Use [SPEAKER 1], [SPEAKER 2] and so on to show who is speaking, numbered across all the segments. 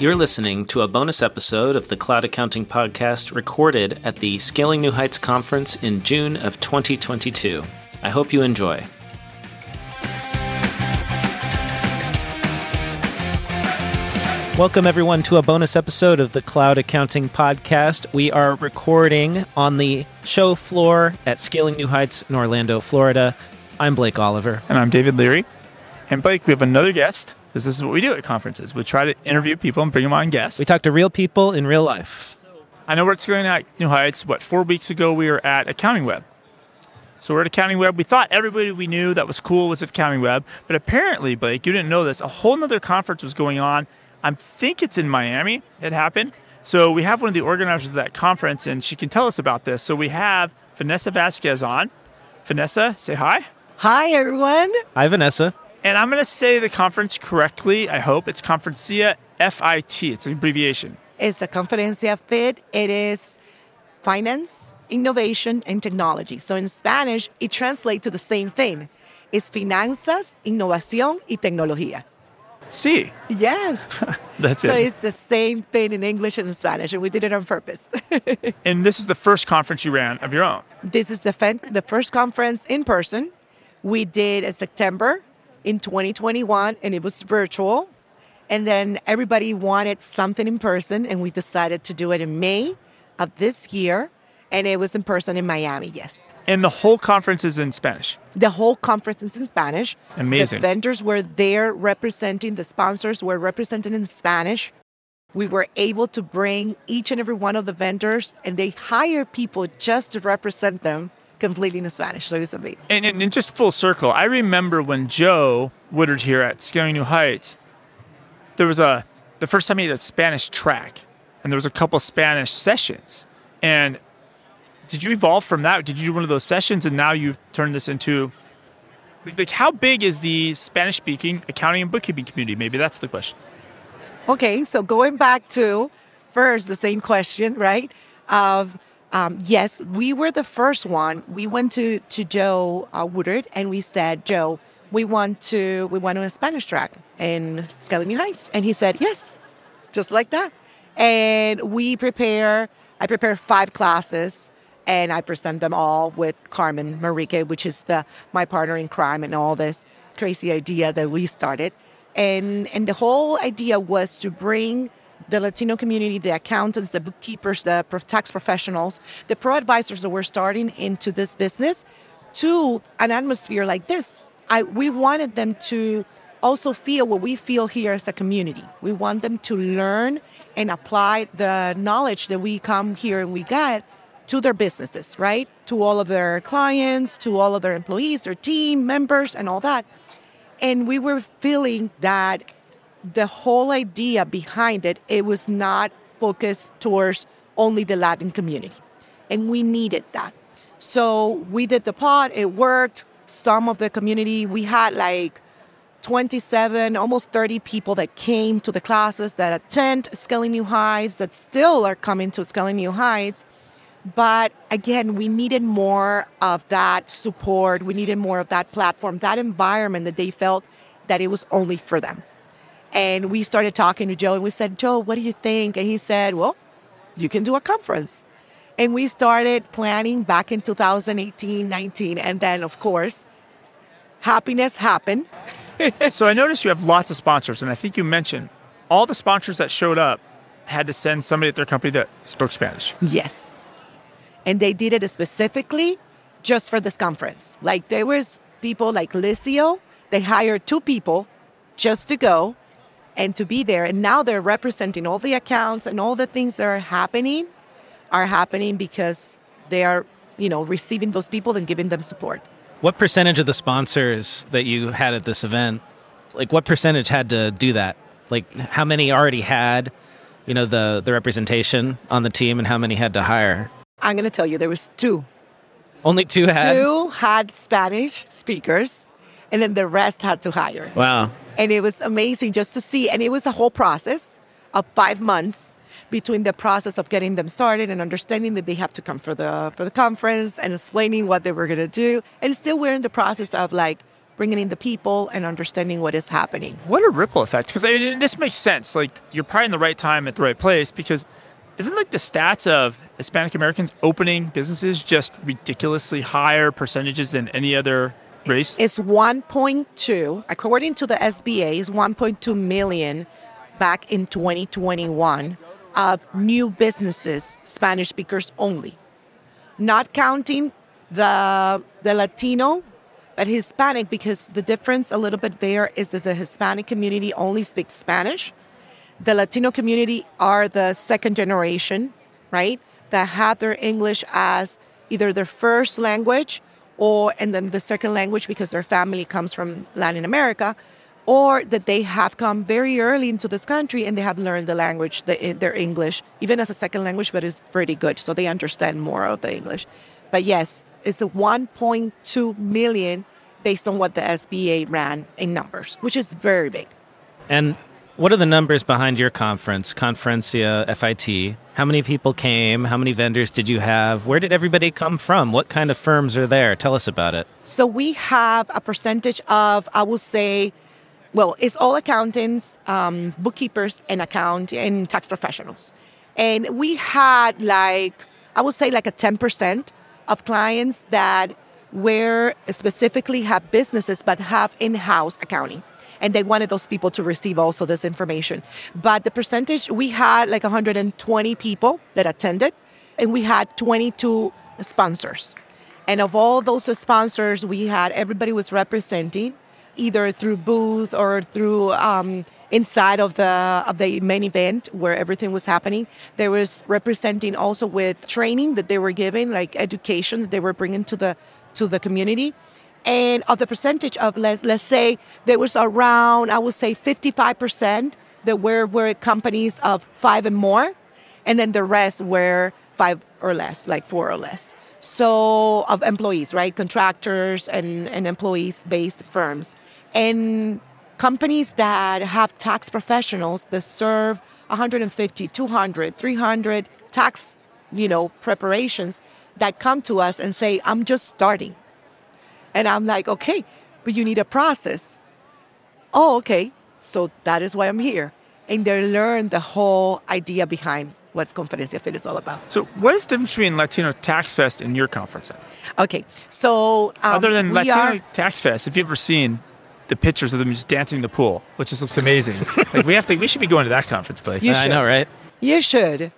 [SPEAKER 1] You're listening to a bonus episode of the Cloud Accounting Podcast recorded at the Scaling New Heights conference in June of 2022. I hope you enjoy. Welcome, everyone, to a bonus episode of the Cloud Accounting Podcast. We are recording on the show floor at Scaling New Heights in Orlando, Florida. I'm Blake Oliver.
[SPEAKER 2] And I'm David Leary. And Blake, we have another guest this is what we do at conferences. We try to interview people and bring them on guests.
[SPEAKER 1] We talk to real people in real life.
[SPEAKER 2] I know we're going at Scaling New Heights. What, four weeks ago, we were at Accounting Web. So we're at Accounting Web. We thought everybody we knew that was cool was at Accounting Web. But apparently, Blake, you didn't know this. A whole other conference was going on. I think it's in Miami. It happened. So we have one of the organizers of that conference, and she can tell us about this. So we have Vanessa Vasquez on. Vanessa, say hi.
[SPEAKER 3] Hi, everyone.
[SPEAKER 1] Hi, Vanessa.
[SPEAKER 2] And I'm going to say the conference correctly. I hope it's Conferencia FIT. It's an abbreviation.
[SPEAKER 3] It's a Conferencia FIT. It is finance, innovation, and technology. So in Spanish, it translates to the same thing. It's finanzas, innovación y tecnología.
[SPEAKER 2] Sí.
[SPEAKER 3] Yes.
[SPEAKER 2] That's
[SPEAKER 3] so
[SPEAKER 2] it.
[SPEAKER 3] So it's the same thing in English and in Spanish, and we did it on purpose.
[SPEAKER 2] and this is the first conference you ran of your own.
[SPEAKER 3] This is the, the first conference in person. We did in September in 2021 and it was virtual. And then everybody wanted something in person, and we decided to do it in May of this year. And it was in person in Miami, yes.
[SPEAKER 2] And the whole conference is in Spanish.
[SPEAKER 3] The whole conference is in Spanish.
[SPEAKER 2] Amazing.
[SPEAKER 3] The vendors were there representing, the sponsors were represented in Spanish. We were able to bring each and every one of the vendors, and they hire people just to represent them completely in Spanish. So it was amazing.
[SPEAKER 2] And, and, and, just full circle, I remember when Joe Woodard here at Scaling New Heights, there was a the first time he had a Spanish track, and there was a couple Spanish sessions. And did you evolve from that? Did you do one of those sessions, and now you've turned this into like how big is the Spanish speaking accounting and bookkeeping community? Maybe that's the question.
[SPEAKER 3] Okay, so going back to first the same question, right? Of um, yes, we were the first one. We went to to Joe uh, Woodard and we said, Joe, we want to we want to a Spanish track in Scaling Heights, and he said yes, just like that. And we prepare. I prepare five classes, and I present them all with Carmen Marique, which is the my partner in crime, and all this crazy idea that we started. And and the whole idea was to bring the Latino community, the accountants, the bookkeepers, the tax professionals, the pro advisors that were starting into this business to an atmosphere like this. I, we wanted them to also feel what we feel here as a community. We want them to learn and apply the knowledge that we come here and we get to their businesses, right? To all of their clients, to all of their employees, their team members, and all that. And we were feeling that the whole idea behind it, it was not focused towards only the Latin community. And we needed that. So we did the pod, it worked. Some of the community, we had like 27, almost 30 people that came to the classes that attend Scaling New Heights, that still are coming to Scaling New Heights. But again, we needed more of that support. We needed more of that platform, that environment that they felt that it was only for them. And we started talking to Joe and we said, Joe, what do you think? And he said, Well, you can do a conference. And we started planning back in 2018, 19. And then, of course, happiness happened.
[SPEAKER 2] so I noticed you have lots of sponsors. And I think you mentioned all the sponsors that showed up had to send somebody at their company that spoke Spanish.
[SPEAKER 3] Yes. And they did it specifically just for this conference. Like there was people like Liscio, they hired two people just to go and to be there. And now they're representing all the accounts and all the things that are happening are happening because they are, you know, receiving those people and giving them support.
[SPEAKER 1] What percentage of the sponsors that you had at this event, like what percentage had to do that? Like how many already had, you know, the the representation on the team and how many had to hire?
[SPEAKER 3] I'm going to tell you there was two.
[SPEAKER 1] Only two had.
[SPEAKER 3] Two had Spanish speakers and then the rest had to hire.
[SPEAKER 1] Wow.
[SPEAKER 3] And it was amazing just to see. And it was a whole process of five months between the process of getting them started and understanding that they have to come for the for the conference and explaining what they were going to do. And still we're in the process of like bringing in the people and understanding what is happening.
[SPEAKER 2] What a ripple effect! Because I mean, this makes sense. Like you're probably in the right time at the right place. Because isn't like the stats of Hispanic Americans opening businesses just ridiculously higher percentages than any other
[SPEAKER 3] It's 1.2, according to the SBA, is 1.2 million back in 2021 of new businesses, Spanish speakers only, not counting the the Latino, but Hispanic because the difference a little bit there is that the Hispanic community only speaks Spanish. The Latino community are the second generation, right, that have their English as either their first language or and then the second language because their family comes from Latin America or that they have come very early into this country and they have learned the language, the, eh, their English, even as a second language, but it's pretty good. So they understand more of the English. But yes, it's the 1.2 million based on what the SBA ran in numbers, which is very big.
[SPEAKER 1] And what are the numbers behind your conference, Conferencia FIT? How many people came? How many vendors did you have? Where did everybody come from? What kind of firms are there? Tell us about it.
[SPEAKER 3] So we have a percentage of, I will say, well, it's all accountants, um, bookkeepers, and account and tax professionals. And we had like, I would say like a 10% of clients that were specifically have businesses but have in-house accounting. And they wanted those people to receive also this information. But the percentage, we had like 120 people that attended, and we had 22 sponsors. And of all those sponsors, we had everybody was representing either through booth or through um, inside of the of the main event where everything was happening. There was representing also with training that they were giving, like education that they were bringing to the to the community. And of the percentage of let's let's say there was around I would say 55% that were were companies of five and more, and then the rest were five or less, like four or less. So of employees, right? Contractors and, and employees based firms. And companies that have tax professionals that serve 150, 200, 300 tax, you know, preparations that come to us and say, I'm just starting. And I'm like, okay, but you need a process. Oh, okay. So that is why I'm here. And they learn the whole idea behind what Conferencia FIT is all about.
[SPEAKER 2] So, what is the difference between Latino Tax Fest and your conference?
[SPEAKER 3] Okay, so um,
[SPEAKER 2] other than Latino
[SPEAKER 3] are,
[SPEAKER 2] Tax Fest, if you've ever seen the pictures of them just dancing in the pool, which just looks amazing? like we have to, we should be going to that conference, Blake.
[SPEAKER 3] You
[SPEAKER 1] I know, right?
[SPEAKER 3] You should.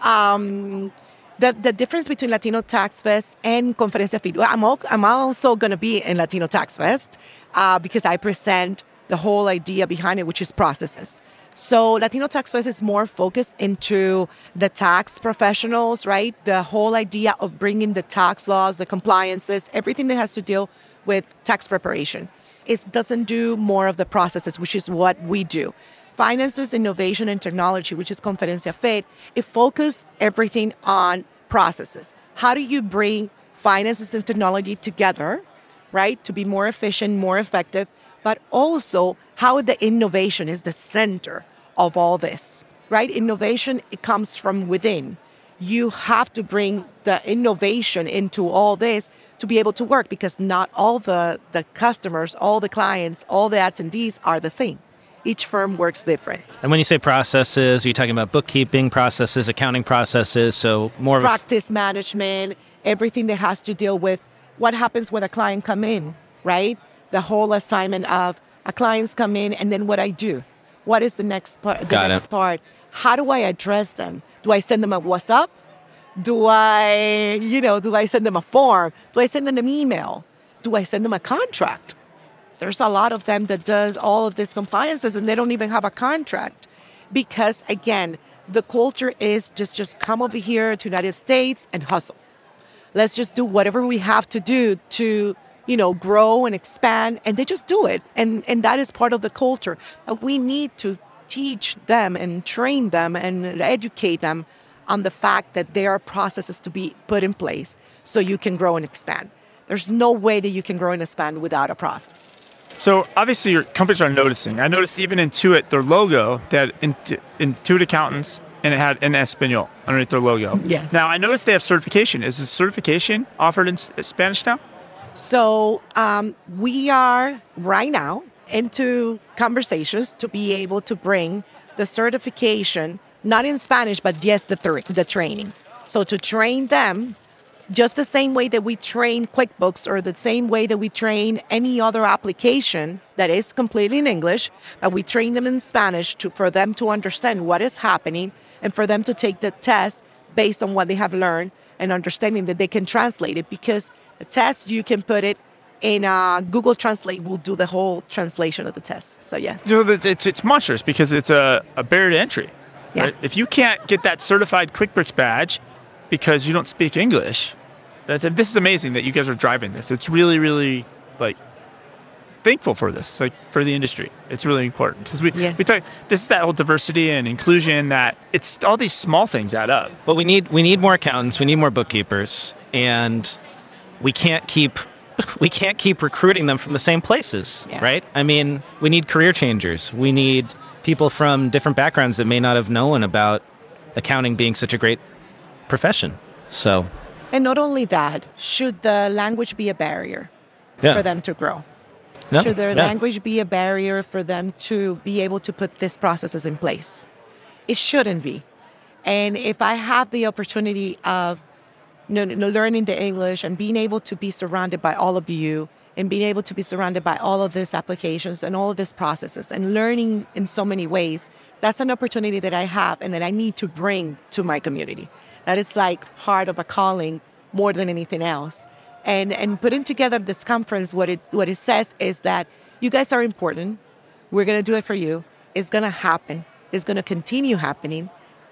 [SPEAKER 3] Um, the, the difference between Latino Tax Fest and Conferencia FIT, I'm, all, I'm also going to be in Latino Tax Fest uh, because I present the whole idea behind it, which is processes. So Latino Tax Fest is more focused into the tax professionals, right? The whole idea of bringing the tax laws, the compliances, everything that has to deal with tax preparation. It doesn't do more of the processes, which is what we do. Finances, innovation, and technology, which is Conferencia FIT, it focuses everything on processes. How do you bring finances and technology together, right, to be more efficient, more effective, but also how the innovation is the center of all this, right? Innovation, it comes from within. You have to bring the innovation into all this to be able to work because not all the, the customers, all the clients, all the attendees are the same. Each firm works different.
[SPEAKER 1] And when you say processes, are you talking about bookkeeping processes, accounting processes? So more of practice
[SPEAKER 3] management, everything that has to deal with what happens when a client come in, right? The whole assignment of a clients come in and then what I do. What is the next part? The
[SPEAKER 1] Got
[SPEAKER 3] next
[SPEAKER 1] it.
[SPEAKER 3] part. How do I address them? Do I send them a WhatsApp? Do I, you know, do I send them a form? Do I send them an email? Do I send them a contract? There's a lot of them that does all of these compliances and they don't even have a contract because again, the culture is just just come over here to United States and hustle. Let's just do whatever we have to do to you know, grow and expand, and they just do it. And, and that is part of the culture. Uh, we need to teach them and train them and educate them on the fact that there are processes to be put in place so you can grow and expand. There's no way that you can grow and expand without a process.
[SPEAKER 2] So obviously your companies are noticing. I noticed even Intuit, their logo, had Intuit Accountants and it had in Espanol underneath their logo.
[SPEAKER 3] Yeah.
[SPEAKER 2] Now I noticed they have certification. Is the certification offered in Spanish now?
[SPEAKER 3] So um, we are right now into conversations to be able to bring the certification, not in Spanish, but just the, thr the training. So to train them just the same way that we train QuickBooks or the same way that we train any other application that is completely in English, but we train them in Spanish to, for them to understand what is happening and for them to take the test based on what they have learned and understanding that they can translate it because a test you can put it in uh, Google Translate will do the whole translation of the test. So yes,
[SPEAKER 2] So that it's it's monstrous because it's a, a barrier to entry.
[SPEAKER 3] Yeah.
[SPEAKER 2] right? If you can't get that certified QuickBooks badge because you don't speak English, that's, this is amazing that you guys are driving this. It's really, really like thankful for this, like for the industry. It's really important because we
[SPEAKER 3] Yes.
[SPEAKER 2] we talk. This is that whole diversity and inclusion that it's all these small things add up.
[SPEAKER 1] But we need we need more accountants, we need more bookkeepers, and we can't keep we can't keep recruiting them from the same places,
[SPEAKER 3] Yeah.
[SPEAKER 1] right? I mean, we need career changers. We need people from different backgrounds that may not have known about accounting being such a great profession. So,
[SPEAKER 3] and not only that, should the language be a barrier
[SPEAKER 1] yeah.
[SPEAKER 3] for them to grow?
[SPEAKER 1] No,
[SPEAKER 3] Should their language be a barrier for them to be able to put these processes in place? It shouldn't be. And if I have the opportunity of you know, learning the English and being able to be surrounded by all of you and being able to be surrounded by all of these applications and all of these processes and learning in so many ways, that's an opportunity that I have and that I need to bring to my community. That is like part of a calling more than anything else. And and putting together this conference, what it what it says is that you guys are important. We're gonna do it for you. It's gonna happen. It's gonna continue happening,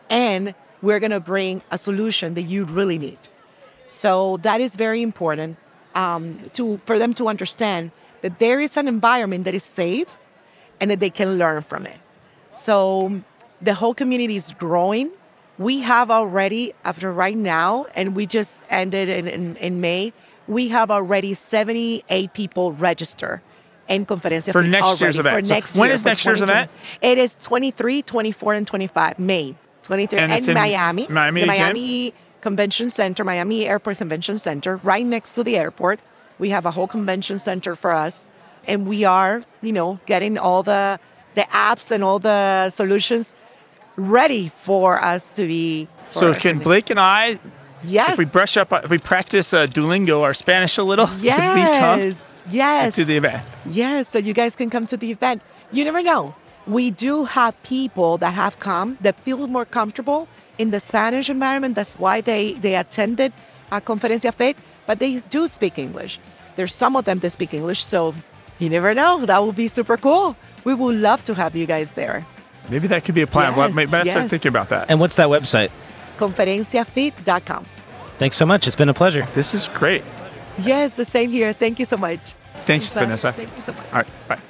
[SPEAKER 3] and we're gonna bring a solution that you really need. So that is very important um, to for them to understand that there is an environment that is safe and that they can learn from it. So the whole community is growing. We have already, after right now, and we just ended in, in, in May, we have already 78 people register in Conferencia
[SPEAKER 2] For next year's event.
[SPEAKER 3] For
[SPEAKER 2] So
[SPEAKER 3] next
[SPEAKER 2] when
[SPEAKER 3] year,
[SPEAKER 2] is next year's event?
[SPEAKER 3] It is 23, 24, and 25, May 23.
[SPEAKER 2] And in
[SPEAKER 3] Miami.
[SPEAKER 2] Miami
[SPEAKER 3] the? Miami Convention Center, Miami Airport Convention Center, right next to the airport. We have a whole convention center for us. And we are, you know, getting all the the apps and all the solutions ready for us to be.
[SPEAKER 2] So can. Blake and I,
[SPEAKER 3] Yes.
[SPEAKER 2] if we brush up, if we practice uh, Duolingo, our Spanish a little, could we come
[SPEAKER 3] Yes. Yes.
[SPEAKER 2] to the event?
[SPEAKER 3] Yes, so you guys can come to the event. You never know. We do have people that have come that feel more comfortable in the Spanish environment. That's why they, they attended a Conferencia Fit, but they do speak English. There's some of them that speak English, so you never know. That would be super cool. We would love to have you guys there.
[SPEAKER 2] Maybe that could be a plan. well,
[SPEAKER 3] Yes,
[SPEAKER 2] maybe let's start
[SPEAKER 3] yes.
[SPEAKER 2] thinking about that.
[SPEAKER 1] And what's that website?
[SPEAKER 3] Conferenciafit.com.
[SPEAKER 1] Thanks so much. It's been a pleasure.
[SPEAKER 2] This is great.
[SPEAKER 3] Yes, the same here. Thank you so much.
[SPEAKER 2] Thanks, Vanessa.
[SPEAKER 3] Thank you so much.
[SPEAKER 2] All right.